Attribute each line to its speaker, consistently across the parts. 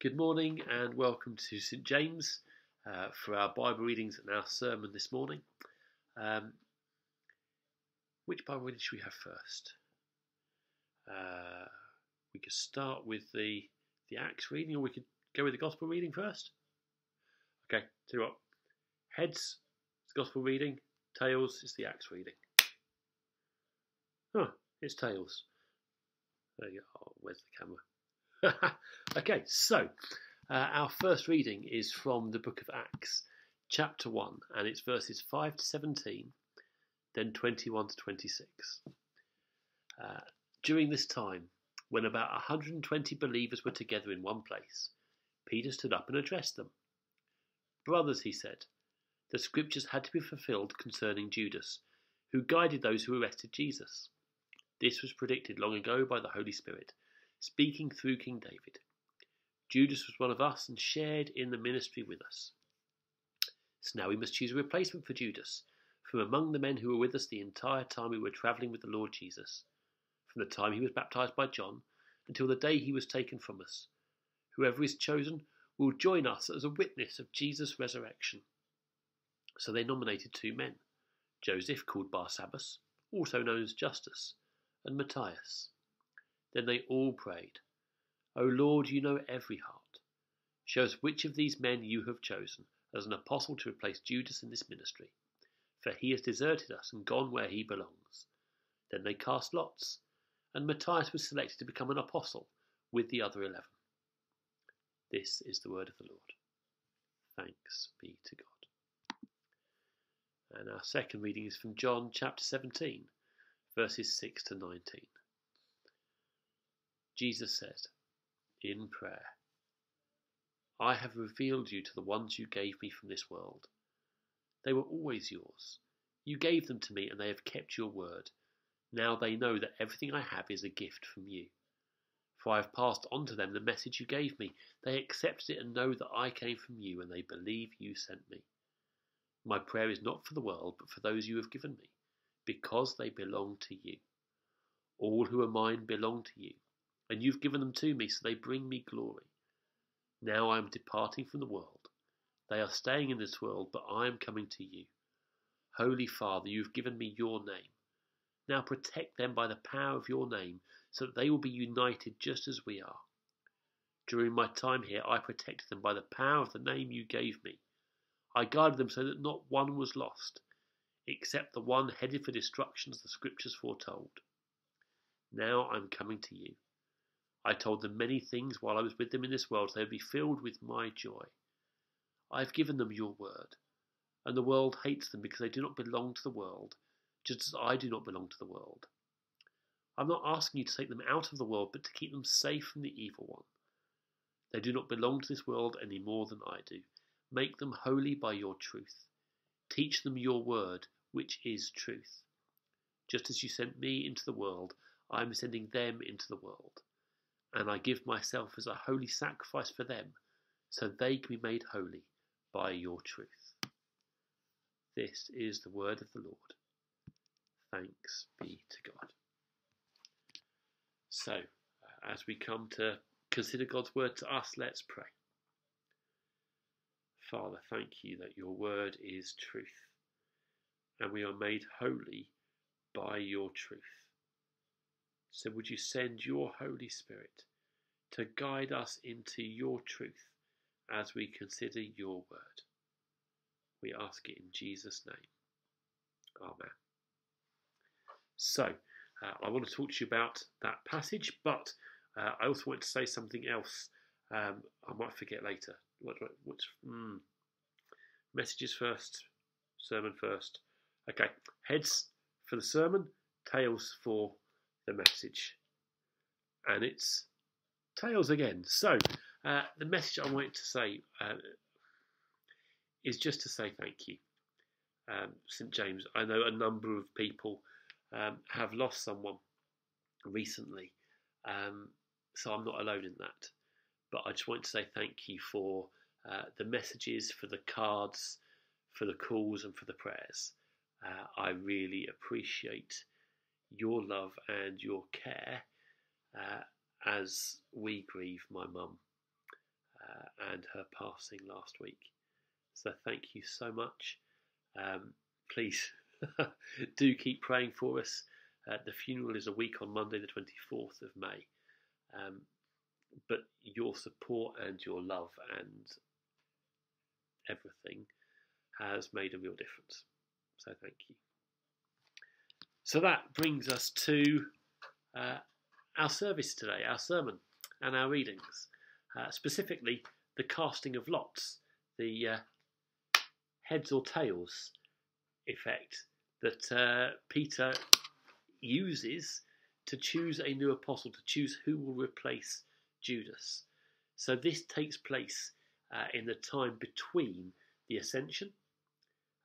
Speaker 1: Good morning and welcome to St James uh, for our Bible readings and our sermon this morning. Um, which Bible reading should we have first? Uh, we could start with the the Acts reading, or we could go with the Gospel reading first. Okay, tell you what. Heads, it's Gospel reading. Tails is the Acts reading. Oh, it's tails. There you go. Oh, where's the camera? okay, so uh, our first reading is from the book of Acts, chapter 1, and it's verses 5 to 17, then 21 to 26. Uh, during this time, when about 120 believers were together in one place, Peter stood up and addressed them. Brothers, he said, the scriptures had to be fulfilled concerning Judas, who guided those who arrested Jesus. This was predicted long ago by the Holy Spirit speaking through King David. Judas was one of us and shared in the ministry with us. So now we must choose a replacement for Judas from among the men who were with us the entire time we were travelling with the Lord Jesus, from the time he was baptized by John until the day he was taken from us. Whoever is chosen will join us as a witness of Jesus' resurrection. So they nominated two men Joseph, called Barsabbas, also known as Justus, and Matthias. Then they all prayed, O Lord, you know every heart. Show us which of these men you have chosen as an apostle to replace Judas in this ministry, for he has deserted us and gone where he belongs. Then they cast lots, and Matthias was selected to become an apostle with the other eleven. This is the word of the Lord. Thanks be to God. And our second reading is from John chapter 17, verses 6 to 19. Jesus said in prayer, I have revealed you to the ones you gave me from this world. They were always yours. You gave them to me, and they have kept your word. Now they know that everything I have is a gift from you. For I have passed on to them the message you gave me. They accepted it and know that I came from you, and they believe you sent me. My prayer is not for the world, but for those you have given me, because they belong to you. All who are mine belong to you and you've given them to me, so they bring me glory. Now I am departing from the world. They are staying in this world, but I am coming to you. Holy Father, you have given me your name. Now protect them by the power of your name, so that they will be united just as we are. During my time here, I protected them by the power of the name you gave me. I guarded them so that not one was lost, except the one headed for destruction, as the scriptures foretold. Now I'm coming to you. I told them many things while I was with them in this world, so they would be filled with my joy. I have given them your word, and the world hates them because they do not belong to the world, just as I do not belong to the world. I'm not asking you to take them out of the world, but to keep them safe from the evil one. They do not belong to this world any more than I do. Make them holy by your truth. Teach them your word, which is truth. Just as you sent me into the world, I am sending them into the world and I give myself as a holy sacrifice for them, so they can be made holy by your truth. This is the word of the Lord. Thanks be to God. So, uh, as we come to consider God's word to us, let's pray. Father, thank you that your word is truth, and we are made holy by your truth. So would you send your Holy Spirit to guide us into your truth as we consider your word? We ask it in Jesus' name. Amen. So, uh, I want to talk to you about that passage, but uh, I also want to say something else um, I might forget later. What, what, what's, mm, messages first, sermon first. Okay, heads for the sermon, tails for the message. And it's tails again. So, uh, the message I wanted to say uh, is just to say thank you. Um, St. James, I know a number of people um, have lost someone recently, um, so I'm not alone in that. But I just want to say thank you for uh, the messages, for the cards, for the calls, and for the prayers. Uh, I really appreciate your love and your care uh, as we grieve my mum. uh, and her passing last week. So thank you so much. Um, please do keep praying for us. Uh, the funeral is a week on Monday, the 24th of May. Um, but your support and your love and everything has made a real difference. So thank you. So that brings us to uh, our service today, our sermon, and our readings. Uh, specifically, the casting of lots, the uh, heads or tails effect that uh, Peter uses to choose a new apostle, to choose who will replace Judas. So this takes place uh, in the time between the ascension.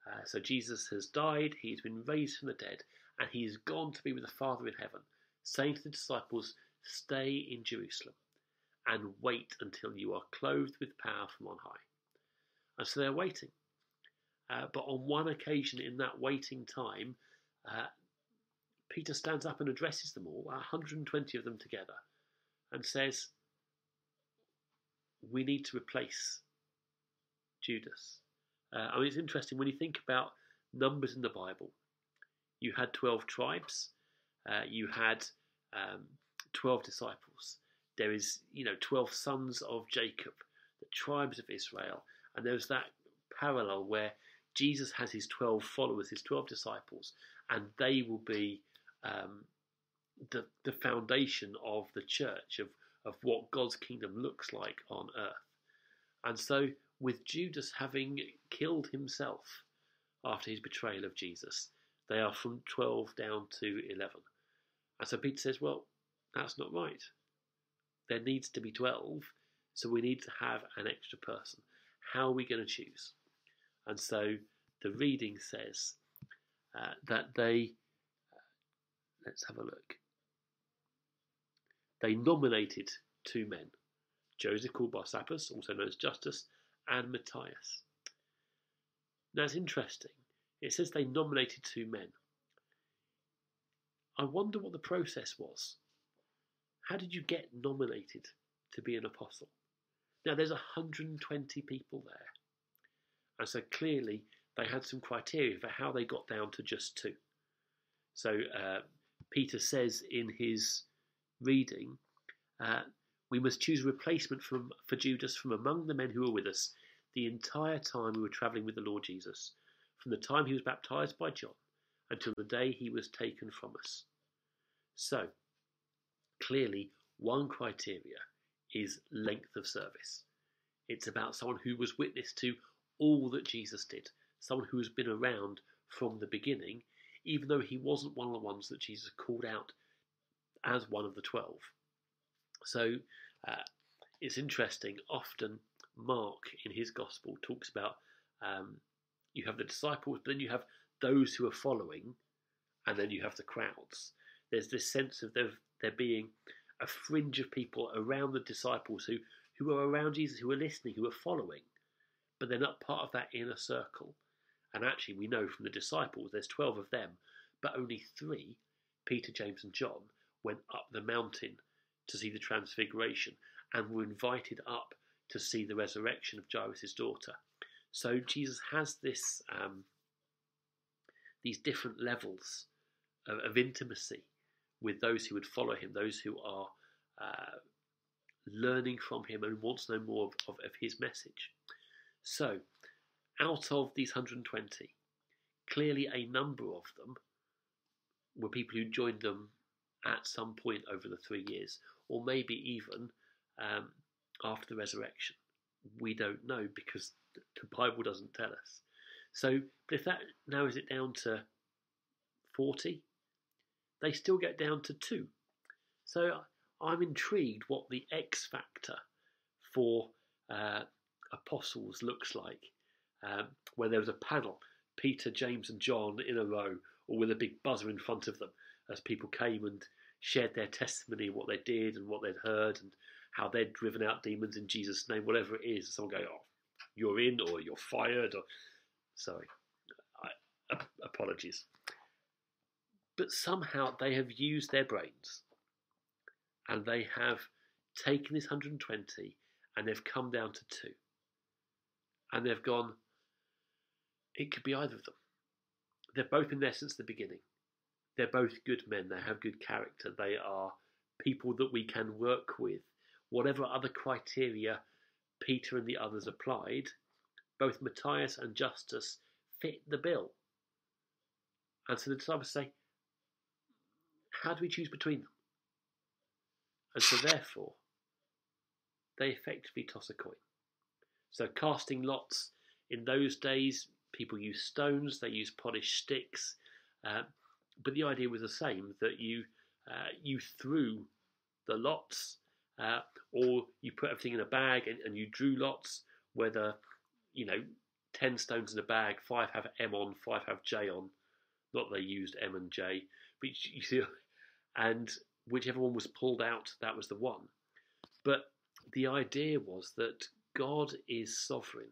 Speaker 1: Uh, so Jesus has died, he's been raised from the dead, and he's gone to be with the Father in heaven, saying to the disciples, Stay in Jerusalem and wait until you are clothed with power from on high. And so they're waiting. Uh, but on one occasion in that waiting time, uh, Peter stands up and addresses them all, 120 of them together, and says, We need to replace Judas. Uh, I mean, it's interesting when you think about numbers in the Bible. You had 12 tribes, uh, you had um, 12 disciples. There is, you know, 12 sons of Jacob, the tribes of Israel. And there's that parallel where Jesus has his 12 followers, his 12 disciples, and they will be um, the, the foundation of the church, of, of what God's kingdom looks like on earth. And so, with Judas having killed himself after his betrayal of Jesus, they are from 12 down to 11. And so Peter says, well, that's not right. There needs to be 12, so we need to have an extra person. How are we going to choose? And so the reading says uh, that they, uh, let's have a look, they nominated two men Joseph called Barsabbas, also known as Justus, and Matthias. Now it's interesting. It says they nominated two men. I wonder what the process was. How did you get nominated to be an apostle? Now there's 120 people there. And so clearly they had some criteria for how they got down to just two. So uh, Peter says in his reading, uh, we must choose a replacement from, for Judas from among the men who were with us the entire time we were travelling with the Lord Jesus, from the time he was baptized by John until the day he was taken from us. So, clearly, one criteria is length of service. It's about someone who was witness to all that Jesus did, someone who has been around from the beginning, even though he wasn't one of the ones that Jesus called out as one of the twelve. So uh, it's interesting, often Mark in his gospel talks about um, you have the disciples, but then you have those who are following, and then you have the crowds. There's this sense of there, there being a fringe of people around the disciples who, who are around Jesus, who are listening, who are following, but they're not part of that inner circle. And actually, we know from the disciples, there's 12 of them, but only three, Peter, James, and John, went up the mountain to see the transfiguration and were invited up to see the resurrection of Jairus' daughter. So Jesus has this um, these different levels of, of, intimacy with those who would follow him, those who are uh, learning from him and want to know more of, of, of his message. So, out of these 120, clearly a number of them were people who joined them at some point over the three years, or maybe even um, after the resurrection. We don't know because the Bible doesn't tell us. So, but if that narrows it down to 40, they still get down to two. So, I'm intrigued what the X factor for uh, apostles looks like, um, where there was a panel, Peter, James, and John in a row, or with a big buzzer in front of them as people came and shared their testimony, what they did and what they'd heard, and how they'd driven out demons in Jesus' name, whatever it is. Someone going, "Oh, you're in," or "You're fired," or sorry, I, apologies. But somehow they have used their brains, and they have taken this 120 and they've come down to two. And they've gone, it could be either of them. They're both in there since the beginning. They're both good men. They have good character. They are people that we can work with. Whatever other criteria Peter and the others applied, both Matthias and Justus fit the bill. And so the disciples say, How do we choose between them? And so therefore, they effectively toss a coin. So casting lots in those days, people used stones, they used polished sticks, uh, but the idea was the same that you uh, you threw the lots, uh, or you put everything in a bag and, and you drew lots, whether you know 10 stones in a bag, five have M on, five have J on. Not they used M and J, but you see, and whichever one was pulled out, that was the one. But the idea was that God is sovereign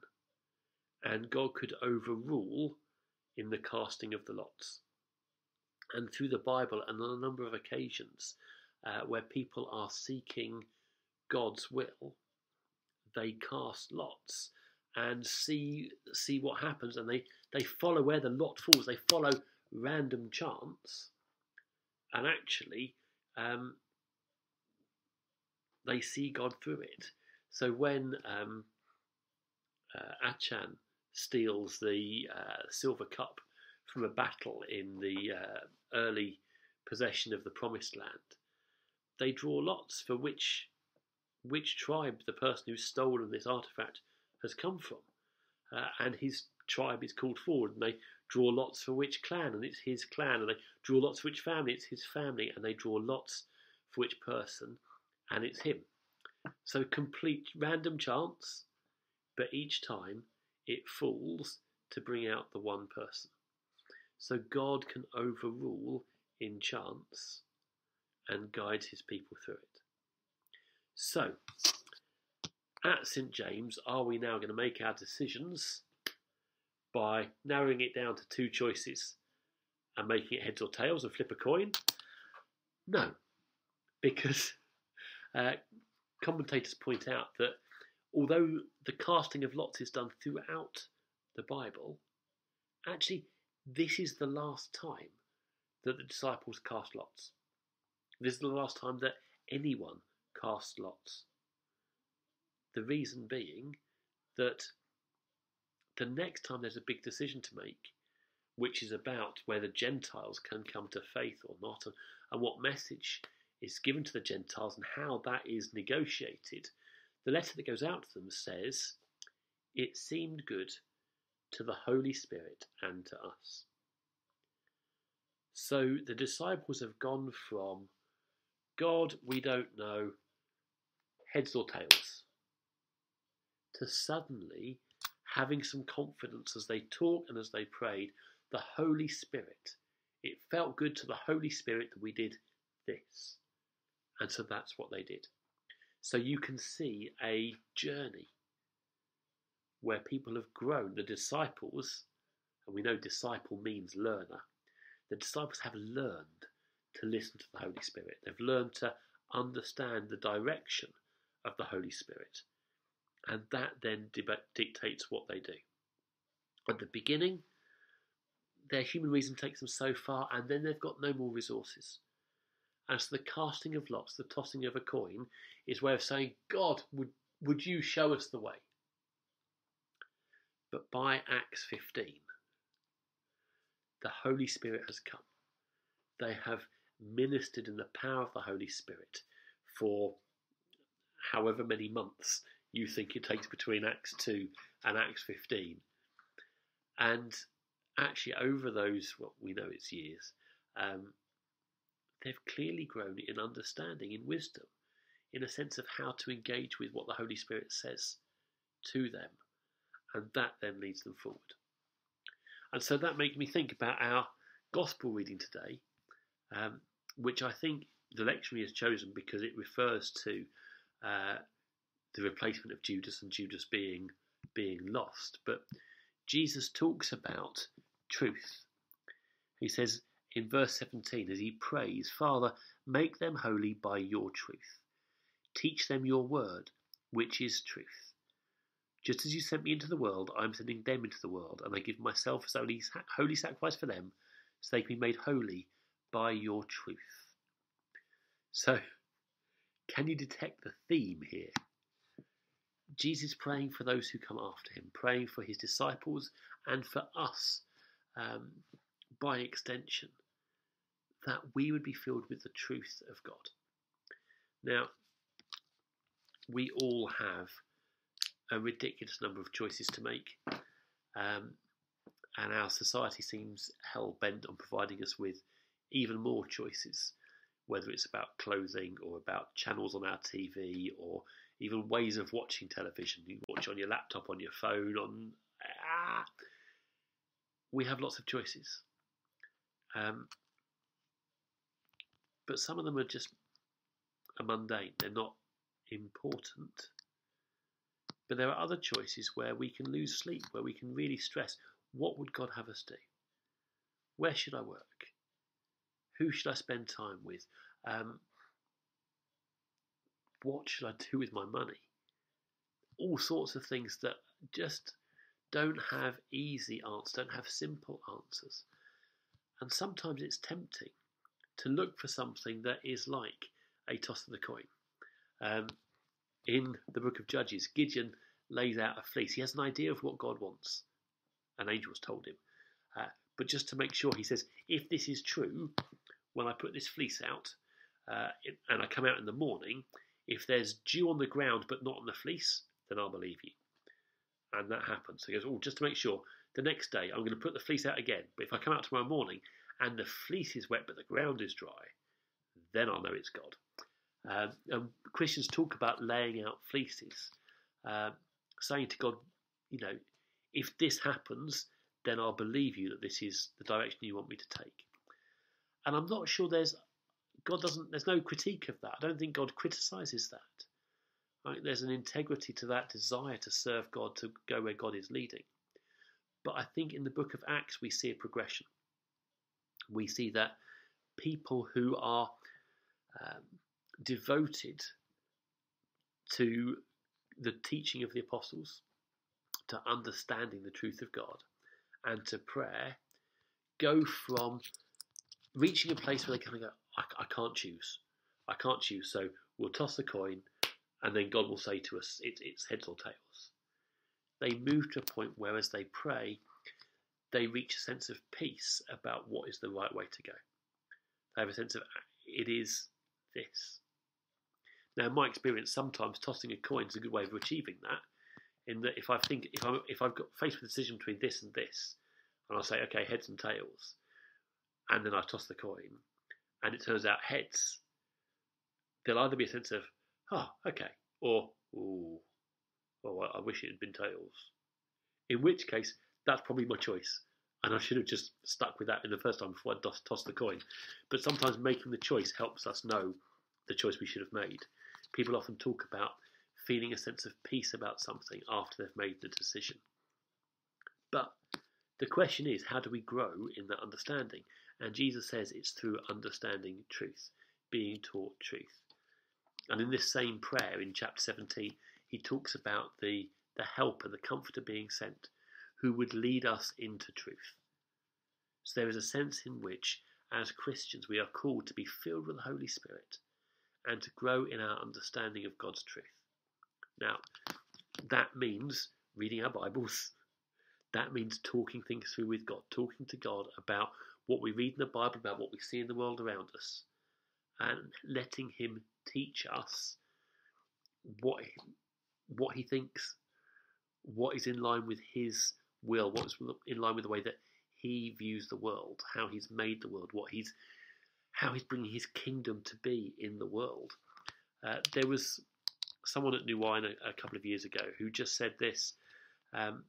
Speaker 1: and God could overrule in the casting of the lots. And through the Bible, and on a number of occasions uh, where people are seeking God's will, they cast lots and see see what happens, and they they follow where the lot falls. They follow random chance, and actually, um, they see God through it. So when um, uh, Achan steals the uh, silver cup from a battle in the uh, early possession of the Promised Land, they draw lots for which which tribe the person who's stolen this artifact has come from. Uh, and his tribe is called forward, and they draw lots for which clan, and it's his clan, and they draw lots for which family, it's his family, and they draw lots for which person, and it's him. So complete random chance, but each time it falls to bring out the one person. So God can overrule in chance and guides his people through it. So, at St James, are we now going to make our decisions by narrowing it down to two choices and making it heads or tails and flip a coin? No, because uh, commentators point out that although the casting of lots is done throughout the Bible, actually, this is the last time that the disciples cast lots. This is the last time that anyone cast lots. The reason being that the next time there's a big decision to make, which is about whether Gentiles can come to faith or not, and, and what message is given to the Gentiles and how that is negotiated, the letter that goes out to them says, It seemed good to the Holy Spirit and to us. So the disciples have gone from God, we don't know, heads or tails to suddenly having some confidence as they talked and as they prayed, the Holy Spirit. It felt good to the Holy Spirit that we did this. And so that's what they did. So you can see a journey where people have grown. The disciples, and we know disciple means learner, the disciples have learned to listen to the Holy Spirit. They've learned to understand the direction of the Holy Spirit and that then dictates what they do. At the beginning, their human reason takes them so far, and then they've got no more resources. And so the casting of lots, the tossing of a coin, is a way of saying, God, would, would you show us the way? But by Acts 15, the Holy Spirit has come. They have ministered in the power of the Holy Spirit for however many months you think it takes between Acts 2 and Acts 15. And actually, over those, well, we know it's years, um, they've clearly grown in understanding, in wisdom, in a sense of how to engage with what the Holy Spirit says to them. And that then leads them forward. And so that makes me think about our gospel reading today, um, which I think the lectionary has chosen because it refers to uh, the replacement of Judas and Judas being being lost. But Jesus talks about truth. He says in verse 17 as he prays, Father, make them holy by your truth. Teach them your word. which is truth. Just as you sent me into the world, I am sending them into the world, and I give myself as holy, holy sacrifice for them, so they can be made holy by your truth. So, can you detect the theme here? Jesus praying for those who come after him, praying for his disciples and for us um, by extension, that we would be filled with the truth of God. Now, we all have a ridiculous number of choices to make, um, and our society seems hell bent on providing us with even more choices, whether it's about clothing or about channels on our TV or even ways of watching television. You watch on your laptop, on your phone, on. Ah, we have lots of choices. Um, but some of them are just mundane, they're not important. But there are other choices where we can lose sleep, where we can really stress what would God have us do? Where should I work? Who should I spend time with? Um, what should I do with my money? All sorts of things that just don't have easy answers, don't have simple answers. And sometimes it's tempting to look for something that is like a toss of the coin. Um, in the book of Judges, Gideon lays out a fleece. He has an idea of what God wants. An angel has told him. Uh, but just to make sure, he says, if this is true, when I put this fleece out uh, and I come out in the morning, if there's dew on the ground but not on the fleece, then I'll believe you. And that happens. So he goes, Oh, just to make sure, the next day I'm going to put the fleece out again. But if I come out tomorrow morning and the fleece is wet but the ground is dry, then I'll know it's God. Um, and Christians talk about laying out fleeces, uh, saying to God, you know, if this happens, then I'll believe you that this is the direction you want me to take. And I'm not sure there's God doesn't. There's no critique of that. I don't think God criticizes that. Right? There's an integrity to that desire to serve God, to go where God is leading. But I think in the book of Acts we see a progression. We see that people who are um, devoted to the teaching of the apostles, to understanding the truth of God, and to prayer, go from reaching a place where they kind of go, I, I can't choose. I can't choose. So we'll toss the coin, and then God will say to us, it, it's heads or tails. They move to a point where, as they pray, they reach a sense of peace about what is the right way to go. They have a sense of it is this. Now, in my experience, sometimes tossing a coin is a good way of achieving that. In that, if I think if I if I've got faced with a decision between this and this, and I say, okay, heads and tails, and then I toss the coin, and it turns out heads, there'll either be a sense of, oh, okay, or, ooh, oh, I wish it had been tails. In which case, that's probably my choice. And I should have just stuck with that in the first time before I tossed the coin. But sometimes making the choice helps us know the choice we should have made. People often talk about feeling a sense of peace about something after they've made the decision. But the question is, how do we grow in that understanding? And Jesus says it's through understanding truth, being taught truth. And in this same prayer in chapter 17, he talks about the, the helper, the comforter being sent, who would lead us into truth. So there is a sense in which, as Christians, we are called to be filled with the Holy Spirit and to grow in our understanding of God's truth. Now, that means reading our Bibles. That means talking things through with God, talking to God about what we read in the Bible, about what we see in the world around us, and letting Him teach us what what He thinks, what is in line with His will, what's in line with the way that He views the world, how He's made the world, what He's how He's bringing His kingdom to be in the world. Uh, there was someone at New Wine a, a, couple of years ago who just said this: um,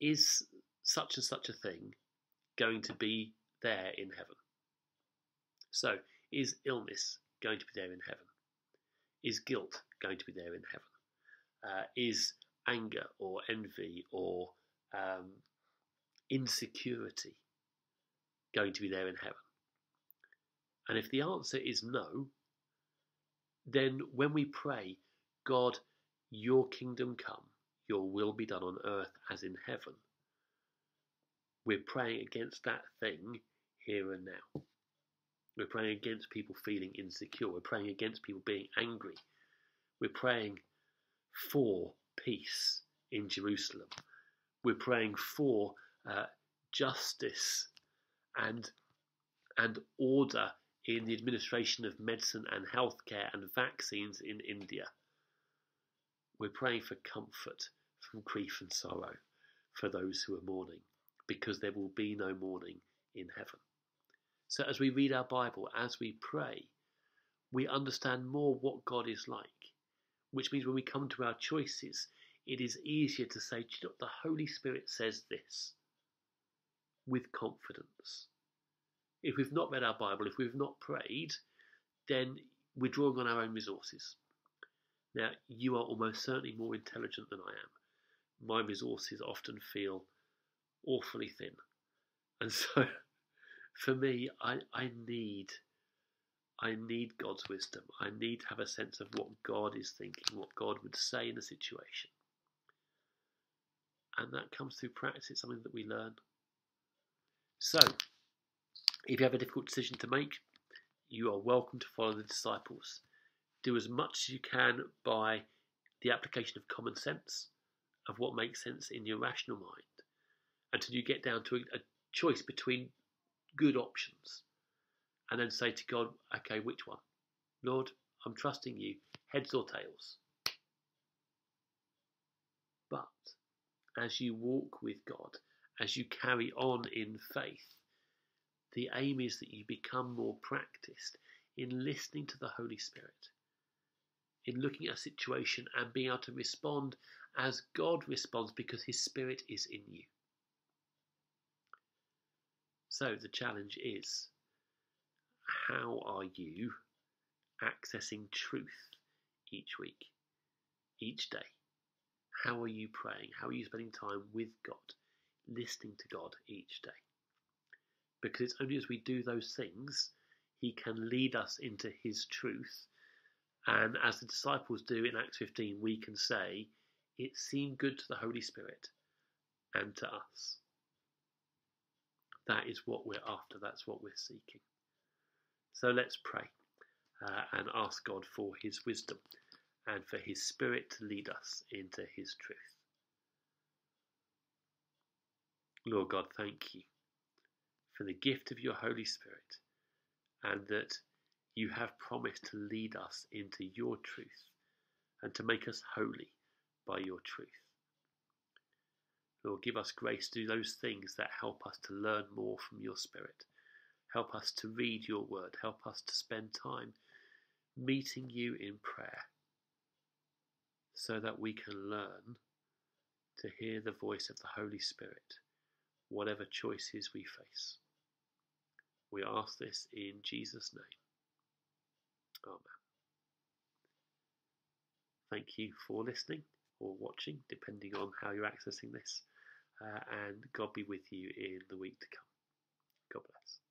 Speaker 1: "Is such and such a thing going to be there in heaven? So, is illness going to be there in heaven? Is guilt going to be there in heaven? Uh, is anger or envy or um, insecurity going to be there in heaven? And if the answer is no, then when we pray, God, your kingdom come, your will be done on earth as in heaven. We're praying against that thing here and now. We're praying against people feeling insecure. We're praying against people being angry. We're praying for peace in Jerusalem. We're praying for uh, justice and and order in the administration of medicine and healthcare and vaccines in India. We're praying for comfort from grief and sorrow for those who are mourning, because there will be no mourning in heaven. So, as we read our Bible, as we pray, we understand more what God is like, which means when we come to our choices, it is easier to say, the Holy Spirit says this with confidence. If we've not read our Bible, if we've not prayed, then we're drawing on our own resources. Now, you are almost certainly more intelligent than I am. My resources often feel awfully thin. And so, for me, I, I need I need God's wisdom. I need to have a sense of what God is thinking, what God would say in a situation. And that comes through practice. It's something that we learn. So, if you have a difficult decision to make, you are welcome to follow the disciples. Do as much as you can by the application of common sense, of what makes sense in your rational mind, until you get down to a, a choice between good options. And then say to God, okay, which one? Lord, I'm trusting you, heads or tails. But as you walk with God, as you carry on in faith, the aim is that you become more practiced in listening to the Holy Spirit, in looking at a situation and being able to respond as God responds because His Spirit is in you. So the challenge is how are you accessing truth each week, each day? How are you praying? How are you spending time with God, listening to God each day? because it's only as we do those things he can lead us into his truth. And as the disciples do in Acts 15, we can say, It seemed good to the Holy Spirit and to us. That is what we're after, that's what we're seeking. So let's pray uh, and ask God for his wisdom and for his Spirit to lead us into his truth. Lord God, thank you for the gift of your Holy Spirit, and that you have promised to lead us into your truth and to make us holy by your truth. Lord, give us grace to do those things that help us to learn more from your Spirit. Help us to read your word. Help us to spend time meeting you in prayer so that we can learn to hear the voice of the Holy Spirit, whatever choices we face. We ask this in Jesus' name. Amen. Thank you for listening or watching, depending on how you're accessing this. Uh, and God be with you in the week to come. God bless.